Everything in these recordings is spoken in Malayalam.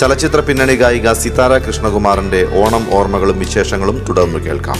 ചലച്ചിത്ര പിന്നണി ഗായിക സിതാര കൃഷ്ണകുമാറിന്റെ ഓണം ഓർമ്മകളും വിശേഷങ്ങളും തുടർന്ന് കേൾക്കാം.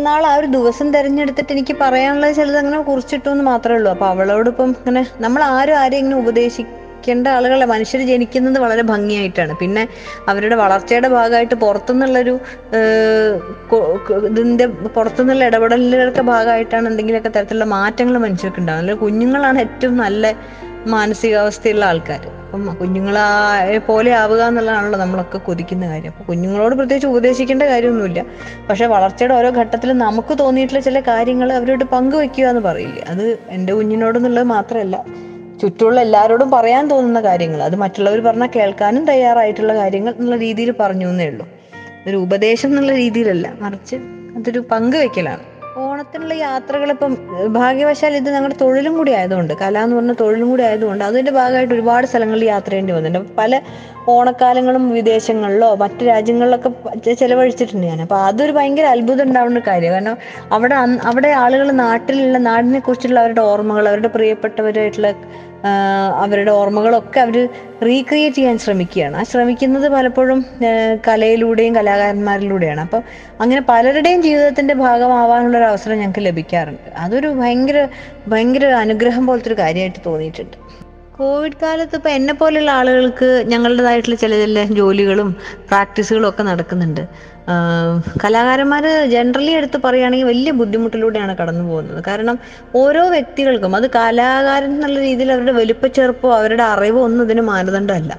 പിറന്നാൾ ആ ഒരു ദിവസം തിരഞ്ഞെടുത്തിട്ട് എനിക്ക് പറയാനുള്ളത് ചിലത് അങ്ങനെ കുറിച്ചിട്ടു എന്ന് മാത്രമേ ഉള്ളൂ. അപ്പൊ അവളോടൊപ്പം ഇങ്ങനെ നമ്മൾ ആരും ആരെയും ഇങ്ങനെ ഉപദേശിക്കേണ്ട ആളുകളെ മനുഷ്യർ ജനിക്കുന്നത് വളരെ ഭംഗിയായിട്ടാണ്. പിന്നെ അവരുടെ വളർച്ചയുടെ ഭാഗമായിട്ട് പുറത്തുനിന്നുള്ളൊരു ഇതിന്റെ പുറത്തുനിന്നുള്ള ഇടപെടലുകളുടെ ഭാഗമായിട്ടാണ് എന്തെങ്കിലുമൊക്കെ തരത്തിലുള്ള മാറ്റങ്ങൾ മനുഷ്യർക്ക് ഉണ്ടാകുന്നത് കുഞ്ഞുങ്ങളാണ് ഏറ്റവും നല്ല മാനസികാവസ്ഥയുള്ള ആൾക്കാർ അപ്പം കുഞ്ഞുങ്ങളെ പോലെ ആവുക എന്നുള്ളതാണല്ലോ നമ്മളൊക്കെ കൊതിക്കുന്ന കാര്യം. അപ്പം കുഞ്ഞുങ്ങളോട് പ്രത്യേകിച്ച് ഉപദേശിക്കേണ്ട കാര്യമൊന്നുമില്ല. പക്ഷെ വളർച്ചയുടെ ഓരോ ഘട്ടത്തിലും നമുക്ക് തോന്നിയിട്ടുള്ള ചില കാര്യങ്ങൾ അവരോട് പങ്കുവെക്കുക എന്ന് പറയില്ലേ? അത് എന്റെ കുഞ്ഞിനോടെന്നുള്ളത് മാത്രമല്ല ചുറ്റുമുള്ള എല്ലാവരോടും പറയാൻ തോന്നുന്ന കാര്യങ്ങൾ അത് മറ്റുള്ളവർ പറഞ്ഞാൽ കേൾക്കാനും തയ്യാറായിട്ടുള്ള കാര്യങ്ങൾ എന്നുള്ള രീതിയിൽ പറഞ്ഞു എന്നേ ഉള്ളൂ. ഒരു ഉപദേശം എന്നുള്ള രീതിയിലല്ല. മറിച്ച് അതൊരു പങ്കുവെക്കലാണ്. ഓണത്തിനുള്ള യാത്രകൾ ഇപ്പം ഭാഗ്യവശാൽ ഇത് ഞങ്ങളുടെ തൊഴിലും കൂടി ആയതുകൊണ്ട് കല എന്ന് പറഞ്ഞ തൊഴിലും കൂടി ആയതുകൊണ്ട് അതിന്റെ ഭാഗമായിട്ട് ഒരുപാട് സ്ഥലങ്ങളിൽ യാത്ര ചെയ്യേണ്ടി വന്നിട്ടുണ്ട്. പല ഓണക്കാലങ്ങളും വിദേശങ്ങളിലോ മറ്റു രാജ്യങ്ങളിലൊക്കെ ചെലവഴിച്ചിട്ടുണ്ട് ഞാൻ അപ്പൊ അതൊരു ഭയങ്കര അത്ഭുതം ഉണ്ടാവുന്ന ഒരു കാര്യം കാരണം അവിടെ അവിടെ ആളുകൾ നാട്ടിലുള്ള നാടിനെ കുറിച്ചുള്ള അവരുടെ ഓർമ്മകൾ അവരുടെ പ്രിയപ്പെട്ടവരായിട്ടുള്ള അവരുടെ ഓർമ്മകളൊക്കെ അവർ റീക്രിയേറ്റ് ചെയ്യാൻ ശ്രമിക്കുകയാണ്. ആ ശ്രമിക്കുന്നത് പലപ്പോഴും കലയിലൂടെയും കലാകാരന്മാരിലൂടെയാണ്. അപ്പം അങ്ങനെ പലരുടെയും ജീവിതത്തിന്റെ ഭാഗമാവാനുള്ള ഒരു അവസരം ഞങ്ങൾക്ക് ലഭിക്കാറുണ്ട്. അതൊരു ഭയങ്കര ഭയങ്കര അനുഗ്രഹം പോലത്തെ ഒരു കാര്യമായിട്ട് തോന്നിയിട്ടുണ്ട്. കോവിഡ് കാലത്ത് ഇപ്പൊ എന്നെ പോലെയുള്ള ആളുകൾക്ക് ഞങ്ങളുടേതായിട്ടുള്ള ചില ചില ജോലികളും പ്രാക്ടീസുകളും ഒക്കെ നടക്കുന്നുണ്ട്. കലാകാരന്മാര് ജനറലി എടുത്ത് പറയുകയാണെങ്കിൽ വലിയ ബുദ്ധിമുട്ടിലൂടെയാണ് കടന്നു പോകുന്നത്. കാരണം ഓരോ വ്യക്തികൾക്കും അത് കലാകാരൻ എന്നുള്ള രീതിയിൽ അവരുടെ വലിപ്പച്ചെറുപ്പോ അവരുടെ അറിവോ ഒന്നും ഇതിന് മാനദണ്ഡമല്ല.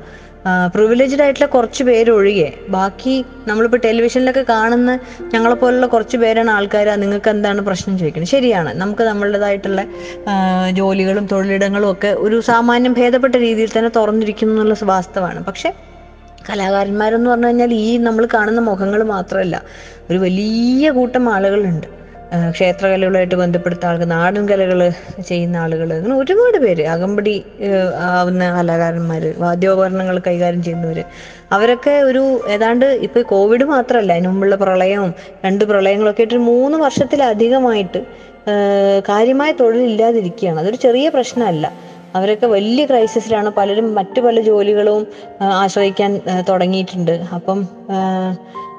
പ്രിവിലേജ്ഡ് ആയിട്ടുള്ള കുറച്ച് പേരൊഴികെ. ബാക്കി നമ്മളിപ്പോൾ ടെലിവിഷനിലൊക്കെ കാണുന്ന ഞങ്ങളെ പോലുള്ള കുറച്ച് പേരാണ് ആൾക്കാർ നിങ്ങൾക്ക് എന്താണ് പ്രശ്നം ചോദിക്കുന്നത് ശരിയാണ്. നമുക്ക് നമ്മളുടേതായിട്ടുള്ള ജോലികളും തൊഴിലിടങ്ങളും ഒക്കെ ഒരു സാമാന്യം ഭേദപ്പെട്ട രീതിയിൽ തന്നെ തുറന്നിരിക്കുന്നു എന്നുള്ള വാസ്തവമാണ്. പക്ഷെ കലാകാരന്മാരെന്ന് പറഞ്ഞു കഴിഞ്ഞാൽ ഈ നമ്മൾ കാണുന്ന മുഖങ്ങൾ മാത്രമല്ല. ഒരു വലിയ കൂട്ടം ആളുകളുണ്ട്. ക്ഷേത്രകലകളുമായിട്ട് ബന്ധപ്പെടുത്ത ആളുകൾ നാടൻ കലകൾ ചെയ്യുന്ന ആളുകൾ അങ്ങനെ ഒരുപാട് പേര് അകമ്പടി ആവുന്ന കലാകാരന്മാർ വാദ്യോപകരണങ്ങൾ കൈകാര്യം ചെയ്യുന്നവർ അവരൊക്കെ ഒരു ഏതാണ്ട് ഇപ്പൊ കോവിഡ് മാത്രമല്ല അതിന് മുമ്പുള്ള പ്രളയവും രണ്ട് പ്രളയങ്ങളൊക്കെ ആയിട്ട് മൂന്ന് വർഷത്തിലധികമായിട്ട് കാര്യമായ തൊഴിലില്ലാതിരിക്കുകയാണ്. അതൊരു ചെറിയ പ്രശ്നമല്ല. അവരൊക്കെ വലിയ ക്രൈസിസിലാണ് പലരും മറ്റു പല ജോലികളും ആശ്രയിക്കാൻ തുടങ്ങിയിട്ടുണ്ട്. അപ്പം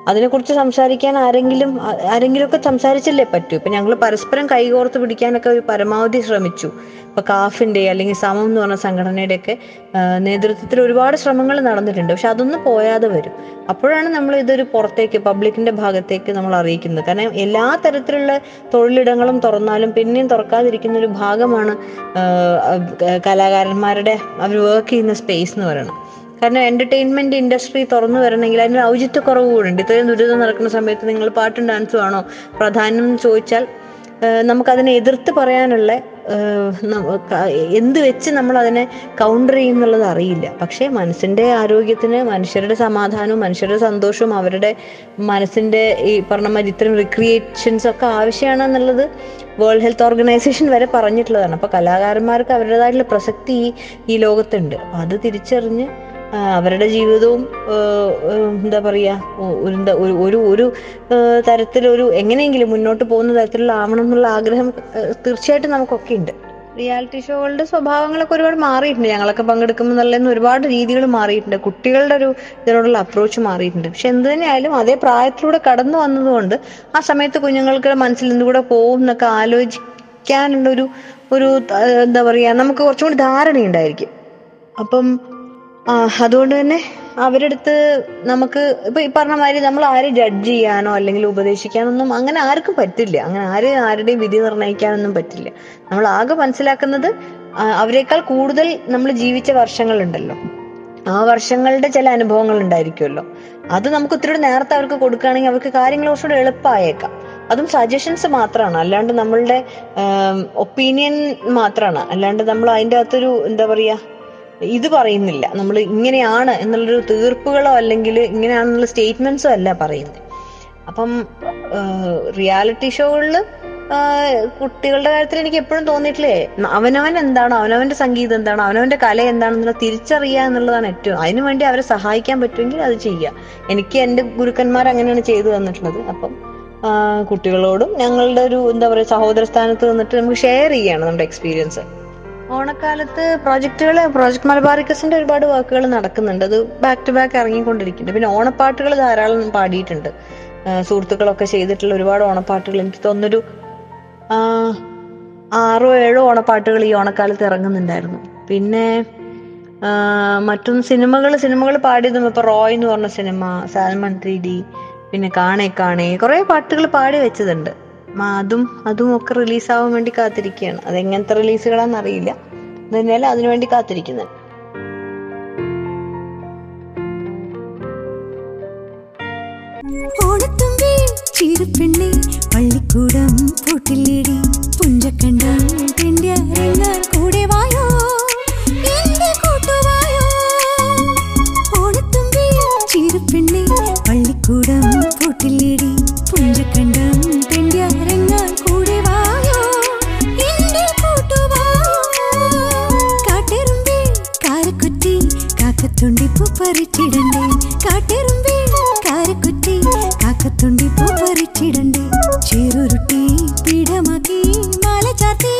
അതിനെക്കുറിച്ച് സംസാരിക്കാൻ ആരെങ്കിലും ആരെങ്കിലും ഒക്കെ സംസാരിച്ചല്ലേ പറ്റൂ? ഇപ്പൊ ഞങ്ങൾ പരസ്പരം കൈകോർത്ത് പിടിക്കാനൊക്കെ ഒരു പരമാവധി ശ്രമിച്ചു. ഇപ്പൊ കാഫിന്റെ അല്ലെങ്കിൽ സമം എന്ന് പറഞ്ഞ സംഘടനയുടെ ഒക്കെ നേതൃത്വത്തിൽ ഒരുപാട് ശ്രമങ്ങൾ നടന്നിട്ടുണ്ട്. പക്ഷെ അതൊന്നും പോയാതെ വരും. അപ്പോഴാണ് നമ്മൾ ഇതൊരു പുറത്തേക്ക് പബ്ലിക്കിന്റെ ഭാഗത്തേക്ക് നമ്മൾ അറിയിക്കുന്നത്. കാരണം എല്ലാ തരത്തിലുള്ള തൊഴിലിടങ്ങളും തുറന്നാലും പിന്നെയും തുറക്കാതിരിക്കുന്ന ഒരു ഭാഗമാണ് കലാകാരന്മാരുടെ അവർ വർക്ക് ചെയ്യുന്ന സ്പേസ് എന്ന് പറയുന്നത്. കാരണം എന്റർടൈൻമെന്റ് ഇൻഡസ്ട്രി തുറന്നു വരണമെങ്കിൽ അതിന് ഔചിത്യക്കുറവ് കൂടെ ഉണ്ട് ഇത്രയും ദുരിതം നടക്കുന്ന സമയത്ത് നിങ്ങൾ പാട്ടും ഡാൻസും ആണോ? പ്രധാനം ചോദിച്ചാൽ നമുക്കതിനെ എതിർത്ത് പറയാനുള്ള എന്ത് വെച്ച് നമ്മൾ അതിനെ കൗണ്ടർ ചെയ്യുന്നുള്ളത് അറിയില്ല. പക്ഷേ മനസ്സിന്റെ ആരോഗ്യത്തിന് മനുഷ്യരുടെ സമാധാനവും മനുഷ്യരുടെ സന്തോഷവും അവരുടെ മനസ്സിന്റെ ഈ പറഞ്ഞ മാതിരി ഇത്തരം റിക്രിയേഷൻസ് ഒക്കെ ആവശ്യമാണെന്നുള്ളത് വേൾഡ് ഹെൽത്ത് ഓർഗനൈസേഷൻ വരെ പറഞ്ഞിട്ടുള്ളതാണ്. അപ്പോൾ കലാകാരന്മാർക്ക് അവരുടേതായിട്ടുള്ള പ്രസക്തി ഈ ലോകത്തുണ്ട്. അത് തിരിച്ചറിഞ്ഞ് അവരുടെ ജീവിതവും എന്താ പറയാ ഒരു ഒരു ഒരു തരത്തിലൊരു എങ്ങനെയെങ്കിലും മുന്നോട്ട് പോകുന്ന തരത്തിലുള്ള ആവണം എന്നുള്ള ആഗ്രഹം തീർച്ചയായിട്ടും നമുക്കൊക്കെ ഉണ്ട് റിയാലിറ്റി ഷോകളുടെ സ്വഭാവങ്ങളൊക്കെ ഒരുപാട് മാറിയിട്ടുണ്ട്. ഞങ്ങളൊക്കെ പങ്കെടുക്കുമ്പോൾ നല്ല ഒരുപാട് രീതികൾ മാറിയിട്ടുണ്ട്. കുട്ടികളുടെ ഒരു ഇതിനോടുള്ള അപ്രോച്ച് മാറിയിട്ടുണ്ട്. പക്ഷെ എന്ത് തന്നെയായാലും അതേ പ്രായത്തിലൂടെ കടന്നു വന്നതുകൊണ്ട് ആ സമയത്ത് കുഞ്ഞുങ്ങൾക്ക് മനസ്സിൽ എന്തുകൂടെ പോകും എന്നൊക്കെ ആലോചിക്കാനുള്ള ഒരു ഒരു എന്താ പറയാ നമുക്ക് കുറച്ചും കൂടി ധാരണയുണ്ടായിരിക്കും. അപ്പം അതുകൊണ്ട് തന്നെ അവരുടെ അടുത്ത് നമുക്ക് ഇപ്പൊ ഈ പറഞ്ഞ മാതിരി നമ്മൾ ആരെ ജഡ്ജ് ചെയ്യാനോ അല്ലെങ്കിൽ ഉപദേശിക്കാനൊന്നും അങ്ങനെ ആർക്കും പറ്റില്ല. അങ്ങനെ ആര് ആരുടെയും വിധി നിർണയിക്കാനൊന്നും പറ്റില്ല. നമ്മൾ ആകെ മനസ്സിലാക്കുന്നത് അവരെക്കാൾ കൂടുതൽ നമ്മൾ ജീവിച്ച വർഷങ്ങളുണ്ടല്ലോ. ആ വർഷങ്ങളുടെ ചില അനുഭവങ്ങൾ ഉണ്ടായിരിക്കുമല്ലോ. അത് നമുക്ക് ഒത്തിരി നേരത്തെ അവർക്ക് കൊടുക്കുകയാണെങ്കിൽ അവർക്ക് കാര്യങ്ങൾ കുറച്ചുകൂടെ എളുപ്പമായേക്കാം. അതും സജഷൻസ് മാത്രമാണ്. അല്ലാണ്ട് നമ്മളുടെ ഒപ്പീനിയൻ മാത്രമാണ്. അല്ലാണ്ട് നമ്മൾ അതിന്റെ അകത്തൊരു എന്താ പറയാ ഇത് പറയുന്നില്ല. നമ്മൾ ഇങ്ങനെയാണ് എന്നുള്ളൊരു തീർപ്പുകളോ അല്ലെങ്കിൽ ഇങ്ങനെയാണെന്നുള്ള സ്റ്റേറ്റ്മെന്റ്സോ അല്ല പറയുന്നത്. അപ്പം റിയാലിറ്റി ഷോകളിൽ കുട്ടികളുടെ കാര്യത്തിൽ എനിക്ക് എപ്പോഴും തോന്നിയിട്ടില്ലേ അവനവൻ എന്താണ് അവനവന്റെ സംഗീതം എന്താണ് അവനവന്റെ കല എന്താണെന്നുള്ള തിരിച്ചറിയുക എന്നുള്ളതാണ് ഏറ്റവും അതിനുവേണ്ടി അവരെ സഹായിക്കാൻ പറ്റുമെങ്കിൽ അത് ചെയ്യുക. എനിക്ക് എന്റെ ഗുരുക്കന്മാർ അങ്ങനെയാണ് ചെയ്തു തന്നിട്ടുള്ളത്. അപ്പം കുട്ടികളോടും ഞങ്ങളുടെ ഒരു എന്താ പറയുക സഹോദര സ്ഥാനത്ത് നിന്നിട്ട് നമുക്ക് ഷെയർ ചെയ്യാണ് നമ്മുടെ എക്സ്പീരിയൻസ്. ഓണക്കാലത്ത് പ്രോജക്റ്റുകൾ പ്രോജക്ട് മലബാറിക്കസിന്റെ ഒരുപാട് വർക്കുകൾ നടക്കുന്നുണ്ട്. അത് ബാക്ക് ടു ബാക്ക് ഇറങ്ങിക്കൊണ്ടിരിക്കുന്നുണ്ട്. പിന്നെ ഓണപ്പാട്ടുകൾ ധാരാളം പാടിയിട്ടുണ്ട്. സുഹൃത്തുക്കളൊക്കെ ചെയ്തിട്ടുള്ള ഒരുപാട് ഓണപ്പാട്ടുകൾ. എനിക്ക് തോന്നുന്നൊരു ആറോ ഏഴോ ഓണപ്പാട്ടുകൾ ഈ ഓണക്കാലത്ത് ഇറങ്ങുന്നുണ്ടായിരുന്നു. പിന്നെ മറ്റൊന്ന് സിനിമകൾ സിനിമകൾ പാടിയതും ഇപ്പൊ റോയ് എന്ന് പറഞ്ഞ സിനിമ സാൽമൺ ത്രീ ഡി പിന്നെ കാണേ കാണേ കുറെ പാട്ടുകൾ പാടി വെച്ചതുണ്ട്. അതും അതും ഒക്കെ റിലീസാവാൻ വേണ്ടി കാത്തിരിക്കുകയാണ്. അതെങ്ങനത്തെ റിലീസുകളാണെന്ന് അറിയില്ല. എന്നാലും അതിനുവേണ്ടി കാത്തിരിക്കുന്നുണ്ട് ഓണത്തുമ്പി ചീരപ്പെണ്ണി പള്ളിക്കൂടം പൂട്ടില്ലേടി പുഞ്ചക്കണ്ടം പെണ്ണ് അരങ്ങാൻ കൂടെ വായോ? എന്റെ കൂട്ടുവായോ? ഓണത്തുമ്പി ചീരപ്പെണ്ണി പള്ളിക്കൂടം കാരക്കുറ്റി കാക്കത്തുണ്ടി പൂ പറിച്ചിടണ്ടേ കാട്ടെറുമ്പി കാരക്കുറ്റി കാക്കത്തുണ്ടി പൂ പറിച്ചിടണ്ടേ ചേറുരുട്ടി പീഠമാക്കി മാല ചാർത്തി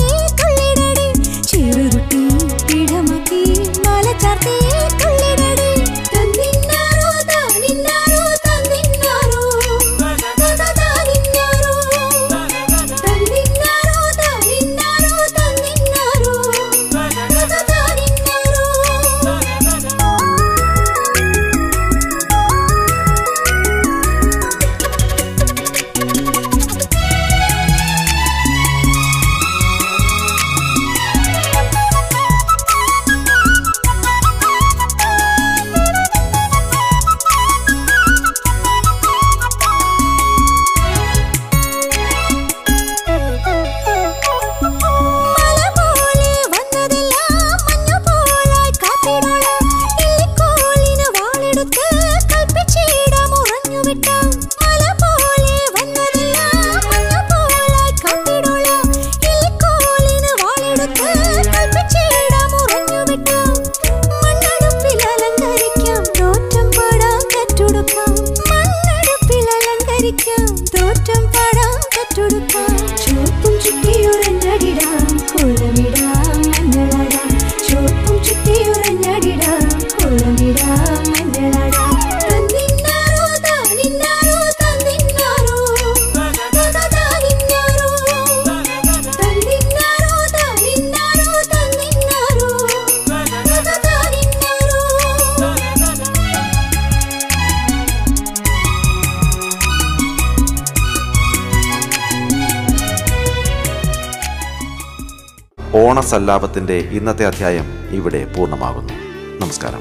ഓണസല്ലാപത്തിന്റെ ഇന്നത്തെ അധ്യായം ഇവിടെ പൂർണമാകുന്നു. നമസ്കാരം.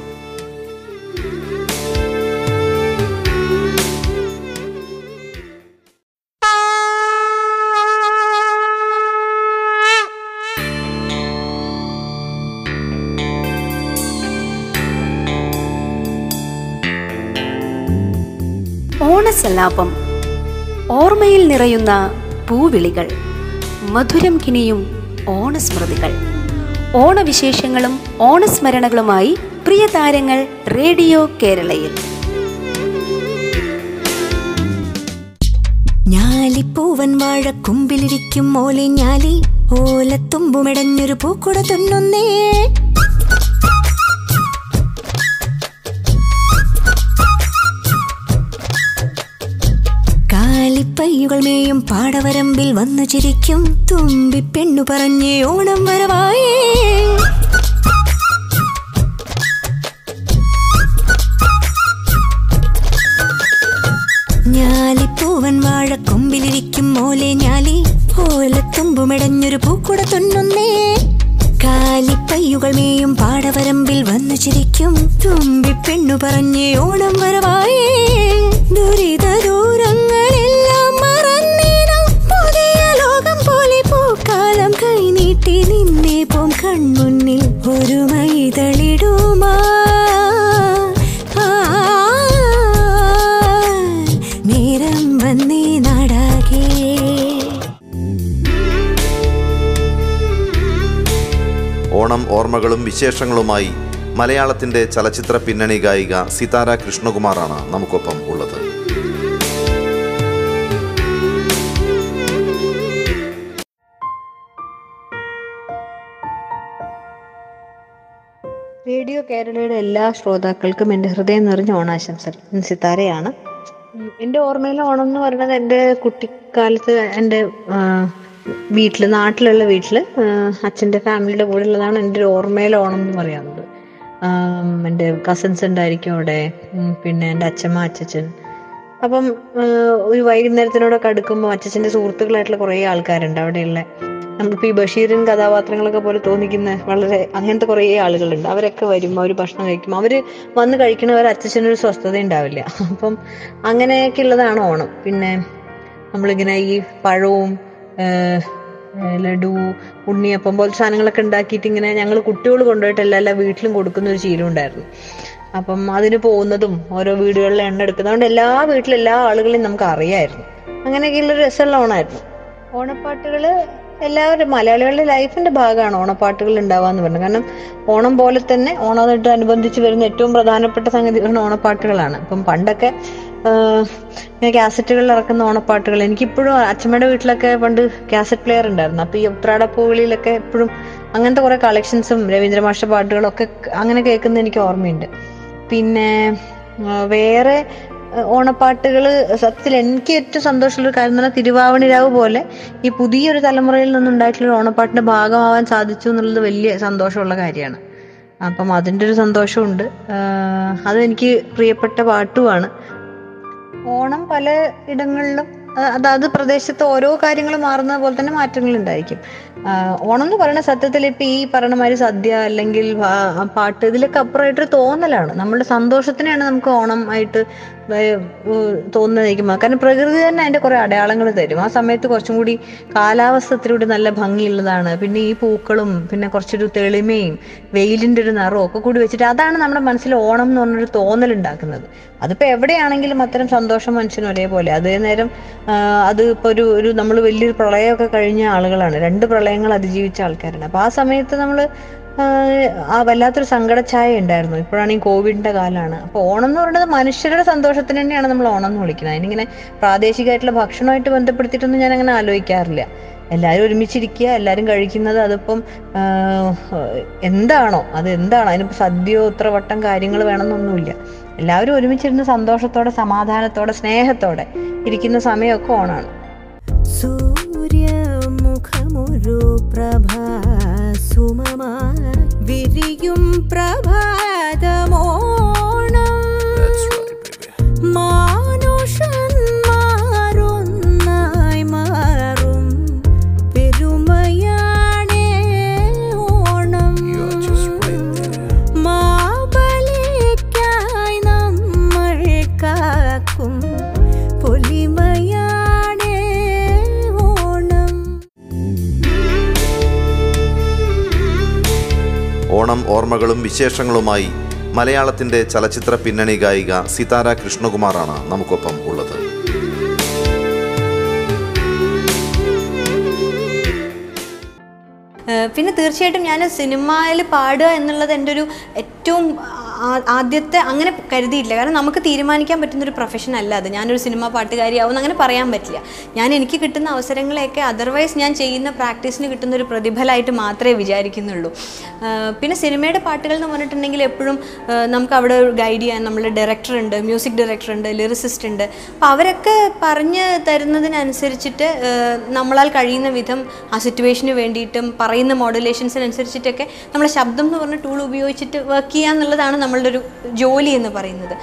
ഓണസല്ലാപം. ഓർമ്മയിൽ നിറയുന്ന പൂവിളികൾ. മധുരം കിനിയും ഓണസ്മൃതികൾ. ഓണവിശേഷങ്ങളും ഓണസ്മരണകളുമായി പ്രിയ താരങ്ങൾ റേഡിയോ കേരളയിൽ. ഞാലിപ്പൂവൻ വാഴ കുമ്പിലിരിക്കും ഓലെ ഞാലി ഓലത്തുമ്പുമിടഞ്ഞൊരു പൂക്കുട തുന്നുന്നേ. തുള്ളിപ്പയ്യുകൾ മേയും പാടവരമ്പിൽ വന്നു ചിരിക്കും. തുമ്പി പെണ്ണു പറഞ്ഞേ ഓണം വരവായേ. ഞാലിപ്പൂവൻ വാഴക്കൊമ്പിലിരിക്കും മോലെ ഞാലി. ഓലത്തുമ്പുമിടഞ്ഞൊരു പൂക്കുട തുന്നുന്നേ. കാലിപ്പയ്യുകൾ മേയും പാടവരമ്പിൽ വന്നു ചിരിക്കും. തുമ്പി പെണ്ണു പറഞ്ഞേ ഓണം വരവായേ. ദുരിതരൂ ഓർമ്മകളും വിശേഷങ്ങളുമായി മലയാളത്തിന്റെ ചലച്ചിത്ര പിന്നണി ഗായിക സിതാര കൃഷ്ണകുമാറാണ് നമുക്കൊപ്പം ഉള്ളത്. റേഡിയോ കേരളയുടെ എല്ലാ ശ്രോതാക്കൾക്കും എന്റെ ഹൃദയം നിറഞ്ഞ ഓണാശംസകൾ. ഞാൻ സിത്താരയാണ് എന്റെ ഓർമ്മയിൽ ഓണം എന്ന് പറയുന്നത് എന്റെ കുട്ടിക്കാലത്ത് എന്റെ വീട്ടിൽ നാട്ടിലുള്ള വീട്ടിൽ അച്ഛന്റെ ഫാമിലിയുടെ കൂടെ ഉള്ളതാണ് എന്റെ ഒരു ഓർമ്മയിലെ ഓണം എന്ന് പറയുന്നത് എന്റെ കസിൻസ് ഉണ്ടായിരിക്കും അവിടെ പിന്നെ എന്റെ അച്ഛമ്മ അച്ഛൻ അപ്പം ഒരു വൈകുന്നേരത്തിനോടൊക്കെ അടുക്കുമ്പോൾ അച്ഛന്റെ സുഹൃത്തുക്കളായിട്ടുള്ള കുറേ ആൾക്കാരുണ്ട് അവിടെയുള്ള. നമ്മളിപ്പോൾ ഈ ബഷീറിൻ കഥാപാത്രങ്ങളൊക്കെ പോലെ തോന്നിക്കുന്ന വളരെ അങ്ങനത്തെ കുറേ ആളുകളുണ്ട്. അവരൊക്കെ വരും അവർ ഭക്ഷണം കഴിക്കും അവർ വന്ന് കഴിക്കണവർ അച്ഛനൊരു സ്വസ്ഥത ഉണ്ടാവില്ല അപ്പം അങ്ങനെയൊക്കെ ഉള്ളതാണ് ഓണം. പിന്നെ നമ്മളിങ്ങനെ ഈ പഴവും ലഡു ഉണ്ണിയപ്പം പോലത്തെ സാധനങ്ങളൊക്കെ ഉണ്ടാക്കിയിട്ട് ഇങ്ങനെ ഞങ്ങൾ കുട്ടികൾ കൊണ്ടുപോയിട്ട് എല്ലാ എല്ലാ വീട്ടിലും കൊടുക്കുന്ന ഒരു ശീലം ഉണ്ടായിരുന്നു. അപ്പം അതിന് പോകുന്നതും ഓരോ വീടുകളിലെ എണ്ണ എടുക്കുന്നത് അതുകൊണ്ട് എല്ലാ വീട്ടിലും എല്ലാ ആളുകളെയും നമുക്ക് അറിയായിരുന്നു. അങ്ങനെയൊക്കെയുള്ള രസമുള്ള ഓണമായിരുന്നു ഓണപ്പാട്ടുകൾ എല്ലാവരും മലയാളികളുടെ ലൈഫിന്റെ ഭാഗമാണ് ഓണപ്പാട്ടുകൾ ഉണ്ടാവാന്ന് പറഞ്ഞത്. കാരണം ഓണം പോലെ തന്നെ ഓണമായിട്ട് അനുബന്ധിച്ച് വരുന്ന ഏറ്റവും പ്രധാനപ്പെട്ട സംഗതികളാണ് ഓണപ്പാട്ടുകളാണ്. അപ്പം പണ്ടൊക്കെ ഇങ്ങനെ കാസറ്റുകളിൽ ഇറക്കുന്ന ഓണപ്പാട്ടുകൾ. എനിക്കിപ്പോഴും അച്ഛമ്മയുടെ വീട്ടിലൊക്കെ പണ്ട് കാസറ്റ് പ്ലെയർ ഉണ്ടായിരുന്നു. അപ്പൊ ഈ ഉത്രാട പൂവിളിയിലൊക്കെ എപ്പോഴും അങ്ങനത്തെ കുറെ കളക്ഷൻസും രവീന്ദ്രമാഷ പാട്ടുകളൊക്കെ അങ്ങനെ കേൾക്കുന്ന എനിക്ക് ഓർമ്മയുണ്ട്. പിന്നെ വേറെ ഓണപ്പാട്ടുകൾ സത്യത്തിൽ എനിക്ക് ഏറ്റവും സന്തോഷമുള്ള കാര്യം എന്ന് പറഞ്ഞാൽ തിരുവാവണിരാവ് പോലെ ഈ പുതിയൊരു തലമുറയിൽ നിന്നുണ്ടായിട്ടുള്ള ഓണപ്പാട്ടിന്റെ ഭാഗമാവാൻ സാധിച്ചു എന്നുള്ളത് വലിയ സന്തോഷമുള്ള കാര്യമാണ്. അപ്പം അതിന്റെ ഒരു സന്തോഷമുണ്ട്. അത് എനിക്ക് പ്രിയപ്പെട്ട പാട്ടുമാണ്. ഓണം പല ഇടങ്ങളിലും അതാത് പ്രദേശത്ത് ഓരോ കാര്യങ്ങൾ മാറുന്ന പോലെ തന്നെ മാറ്റങ്ങൾ ഉണ്ടായിരിക്കും. ഓണം എന്ന് പറയുന്ന സത്യത്തിൽ ഇപ്പൊ ഈ പറഞ്ഞ മാതിരി സദ്യ അല്ലെങ്കിൽ പാട്ട് ഇതിലൊക്കെ അപ്പുറമായിട്ടൊരു തോന്നലാണ്. നമ്മുടെ സന്തോഷത്തിനെയാണ് നമുക്ക് ഓണം ആയിട്ട് ഉ- തോന്നുന്നതായിരിക്കും കാരണം പ്രകൃതി തന്നെ അതിന്റെ കുറേ അടയാളങ്ങൾ തരും. ആ സമയത്ത് കുറച്ചും കൂടി കാലാവസ്ഥ നല്ല ഭംഗിയുള്ളതാണ്. പിന്നെ ഈ പൂക്കളും പിന്നെ കുറച്ചൊരു തെളിമയും വെയിലിന്റെ ഒരു നിറവും ഒക്കെ കൂടി വെച്ചിട്ട് അതാണ് നമ്മുടെ മനസ്സിൽ ഓണം എന്ന് പറഞ്ഞൊരു തോന്നൽ ഉണ്ടാക്കുന്നത്. അതിപ്പോൾ എവിടെയാണെങ്കിലും അത്തരം സന്തോഷം മനുഷ്യന് ഒരേപോലെ. അതേ നേരം അത് ഇപ്പൊ ഒരു ഒരു നമ്മൾ വലിയൊരു പ്രളയമൊക്കെ കഴിഞ്ഞ ആളുകളാണ്. രണ്ട് പ്രളയങ്ങൾ അതിജീവിച്ച ആൾക്കാരാണ്. അപ്പോൾ ആ സമയത്ത് നമ്മൾ ആ വല്ലാത്തൊരു സങ്കടഛായ ഉണ്ടായിരുന്നു. ഇപ്പോഴാണ് ഈ കോവിഡിന്റെ കാലമാണ് അപ്പോൾ ഓണം എന്ന് പറയുന്നത് മനുഷ്യരുടെ സന്തോഷത്തിന് തന്നെയാണ് നമ്മൾ ഓണം എന്ന് വിളിക്കുന്നത്. അതിനിങ്ങനെ പ്രാദേശികമായിട്ടുള്ള ഭക്ഷണമായിട്ട് ബന്ധപ്പെടുത്തിയിട്ടൊന്നും ഞാൻ അങ്ങനെ ആലോചിക്കാറില്ല. എല്ലാവരും ഒരുമിച്ചിരിക്കുക എല്ലാവരും കഴിക്കുന്നത് അതിപ്പം എന്താണോ അത് എന്താണോ അതിനിപ്പോൾ സദ്യയോ ഇത്ര വട്ടം കാര്യങ്ങൾ വേണമെന്നൊന്നുമില്ല. എല്ലാവരും ഒരുമിച്ചിരുന്ന് സന്തോഷത്തോടെ സമാധാനത്തോടെ സ്നേഹത്തോടെ ഇരിക്കുന്ന സമയമൊക്കെ ഓണാണ്. സൂര്യമുഖമൊരു പ്രഭാസുമമായി വിരിയും പ്രഭാതമോണം മാനുഷന്മാരൊന്നായി ഓണം ഓർമ്മകളും വിശേഷങ്ങളുമായി മലയാളത്തിന്റെ ചലച്ചിത്ര പിന്നണി ഗായിക സിതാര കൃഷ്ണകുമാറാണ് നമുക്കൊപ്പം ഉള്ളത്. പിന്നെ തീർച്ചയായിട്ടും ഞാൻ സിനിമയിൽ പാടുക എന്നുള്ളത് എന്റെ ഒരു ഏറ്റവും ആദ്യത്തെ അങ്ങനെ കരുതിയിട്ടില്ല. കാരണം നമുക്ക് തീരുമാനിക്കാൻ പറ്റുന്ന ഒരു പ്രൊഫഷൻ അല്ല അത്. ഞാനൊരു സിനിമ പാട്ടുകാരിയാവും അങ്ങനെ പറയാൻ പറ്റില്ല. ഞാൻ എനിക്ക് കിട്ടുന്ന അവസരങ്ങളെയൊക്കെ അതർവൈസ് ഞാൻ ചെയ്യുന്ന പ്രാക്ടീസിന് കിട്ടുന്ന ഒരു പ്രതിഫലമായിട്ട് മാത്രമേ വിചാരിക്കുന്നുള്ളൂ. പിന്നെ സിനിമയുടെ പാട്ടുകൾ എന്ന് പറഞ്ഞിട്ടുണ്ടെങ്കിൽ എപ്പോഴും നമുക്ക് അവിടെ ഗൈഡ് ചെയ്യാൻ നമ്മൾ ഡയറക്ടർ ഉണ്ട് മ്യൂസിക് ഡയറക്ടർ ഉണ്ട് ലിറിസിസ്റ്റ് ഉണ്ട്. അപ്പോൾ അവരൊക്കെ പറഞ്ഞ് തരുന്നതിനനുസരിച്ചിട്ട് നമ്മളാൽ കഴിയുന്ന വിധം ആ സിറ്റുവേഷന് വേണ്ടിയിട്ടും പറയുന്ന മോഡുലേഷൻസിനനുസരിച്ചിട്ടൊക്കെ നമ്മളെ ശബ്ദം എന്ന് പറഞ്ഞ ടൂൾ ഉപയോഗിച്ചിട്ട് വർക്ക് ചെയ്യുക എന്നുള്ളതാണ് നമ്മളുടെ ഒരു ജോലി എന്ന് പറയുന്നത്.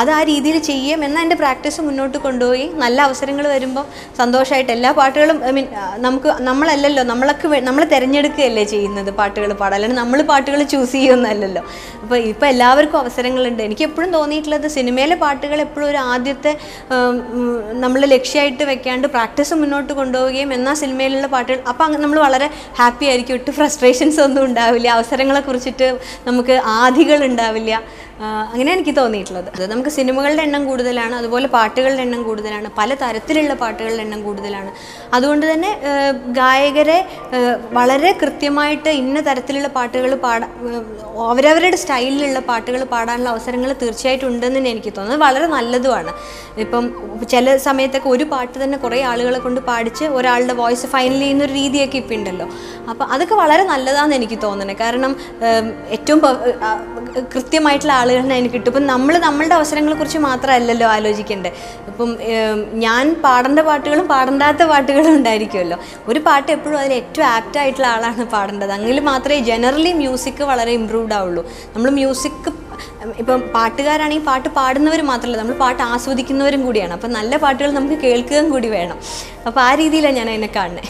അത് ആ രീതിയിൽ ചെയ്യാം എന്നാൽ എന്റെ പ്രാക്ടീസ് മുന്നോട്ട് കൊണ്ടുപോയി. നല്ല അവസരങ്ങൾ വരുമ്പോൾ സന്തോഷമായിട്ട് എല്ലാ പാട്ടുകളും ഐ മീൻ നമുക്ക് നമ്മളല്ലല്ലോ നമ്മളൊക്കെ നമ്മൾ തിരഞ്ഞെടുക്കുകയല്ലേ ചെയ്യുന്നത് പാട്ടുകൾ പാടാൻ. അല്ലെങ്കിൽ നമ്മൾ പാട്ടുകൾ ചൂസ് ചെയ്യുമെന്നല്ലല്ലോ അപ്പോൾ ഇപ്പോൾ എല്ലാവർക്കും അവസരങ്ങളുണ്ട്. എനിക്ക് എപ്പോഴും തോന്നിയിട്ടുള്ളത് സിനിമയിലെ പാട്ടുകൾ എപ്പോഴും ഒരു ആദ്യത്തെ നമ്മൾ ലക്ഷ്യമായിട്ട് വെക്കാണ്ട് പ്രാക്ടീസ് മുന്നോട്ട് കൊണ്ടുപോവുകയും എന്നാൽ സിനിമയിലുള്ള പാട്ടുകൾ. അപ്പോൾ നമ്മൾ വളരെ ഹാപ്പി ആയിരിക്കും. ഒട്ടും ഫ്രസ്ട്രേഷൻസ് ഒന്നും ഉണ്ടാവില്ല. അവസരങ്ങളെ കുറിച്ചിട്ട് നമുക്ക് ആധികൾ ഉണ്ടാവില്ല. ആ, അങ്ങനെയാണ് എനിക്ക് തോന്നിയിട്ടുള്ളത്. നമുക്ക് സിനിമകളുടെ എണ്ണം കൂടുതലാണ് അതുപോലെ പാട്ടുകളുടെ എണ്ണം കൂടുതലാണ് പല തരത്തിലുള്ള പാട്ടുകളുടെ എണ്ണം കൂടുതലാണ്. അതുകൊണ്ട് തന്നെ ഗായകരെ വളരെ കൃത്യമായിട്ട് ഇന്ന തരത്തിലുള്ള പാട്ടുകൾ പാടാ അവരവരുടെ സ്റ്റൈലിലുള്ള പാട്ടുകൾ പാടാനുള്ള അവസരങ്ങൾ തീർച്ചയായിട്ടും ഉണ്ടെന്ന് തന്നെ എനിക്ക് തോന്നുന്നത് വളരെ നല്ലതുമാണ്. ഇപ്പം ചില സമയത്തൊക്കെ ഒരു പാട്ട് തന്നെ കുറേ ആളുകളെ കൊണ്ട് പാടിച്ച് ഒരാളുടെ വോയിസ് ഫൈനൽ ചെയ്യുന്ന ഒരു രീതിയൊക്കെ ഇപ്പം ഉണ്ടല്ലോ. അപ്പോൾ അതൊക്കെ വളരെ നല്ലതാണെന്ന് എനിക്ക് തോന്നുന്നത് കാരണം ഏറ്റവും കൃത്യമായിട്ടുള്ള ആളുകളെ അതിന് കിട്ടും. ഇപ്പം നമ്മൾ നമ്മളുടെ അവസരങ്ങളെക്കുറിച്ച് മാത്രമല്ലല്ലോ ആലോചിക്കേണ്ടത്. ഇപ്പം ഞാൻ പാടേണ്ട പാട്ടുകളും പാടണ്ടാത്ത പാട്ടുകളും ഉണ്ടായിരിക്കുമല്ലോ. ഒരു പാട്ട് എപ്പോഴും അതിൽ ഏറ്റവും ആപ്റ്റ് ആയിട്ടുള്ള ആളാണ് പാടേണ്ടത്. അങ്ങനെ മാത്രമേ ജനറലി മ്യൂസിക് വളരെ ഇമ്പ്രൂവ്ഡ് ആവുള്ളൂ. നമ്മൾ മ്യൂസിക് ഇപ്പം പാട്ടുകാരാണെങ്കിൽ പാട്ട് പാടുന്നവർ മാത്രമല്ല നമ്മൾ പാട്ട് ആസ്വദിക്കുന്നവരും കൂടിയാണ്. അപ്പം നല്ല പാട്ടുകൾ നമുക്ക് കേൾക്കുകയും കൂടി വേണം. അപ്പോൾ ആ രീതിയിലാണ് ഞാൻ അതിനെ കാണുന്നത്.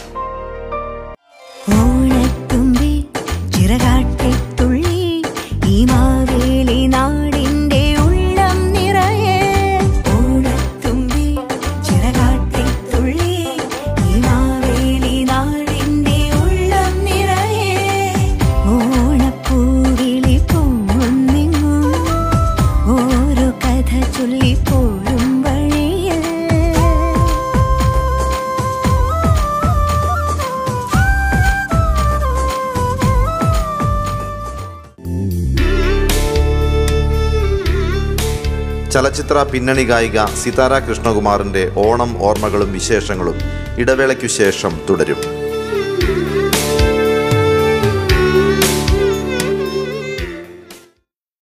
ചലച്ചിത്ര പിന്നണി ഗായിക സിതാര കൃഷ്ണകുമാറിന്റെ ഓണം ഓർമ്മകളും വിശേഷങ്ങളും ഇടവേളയ്ക്കു ശേഷം തുടരും.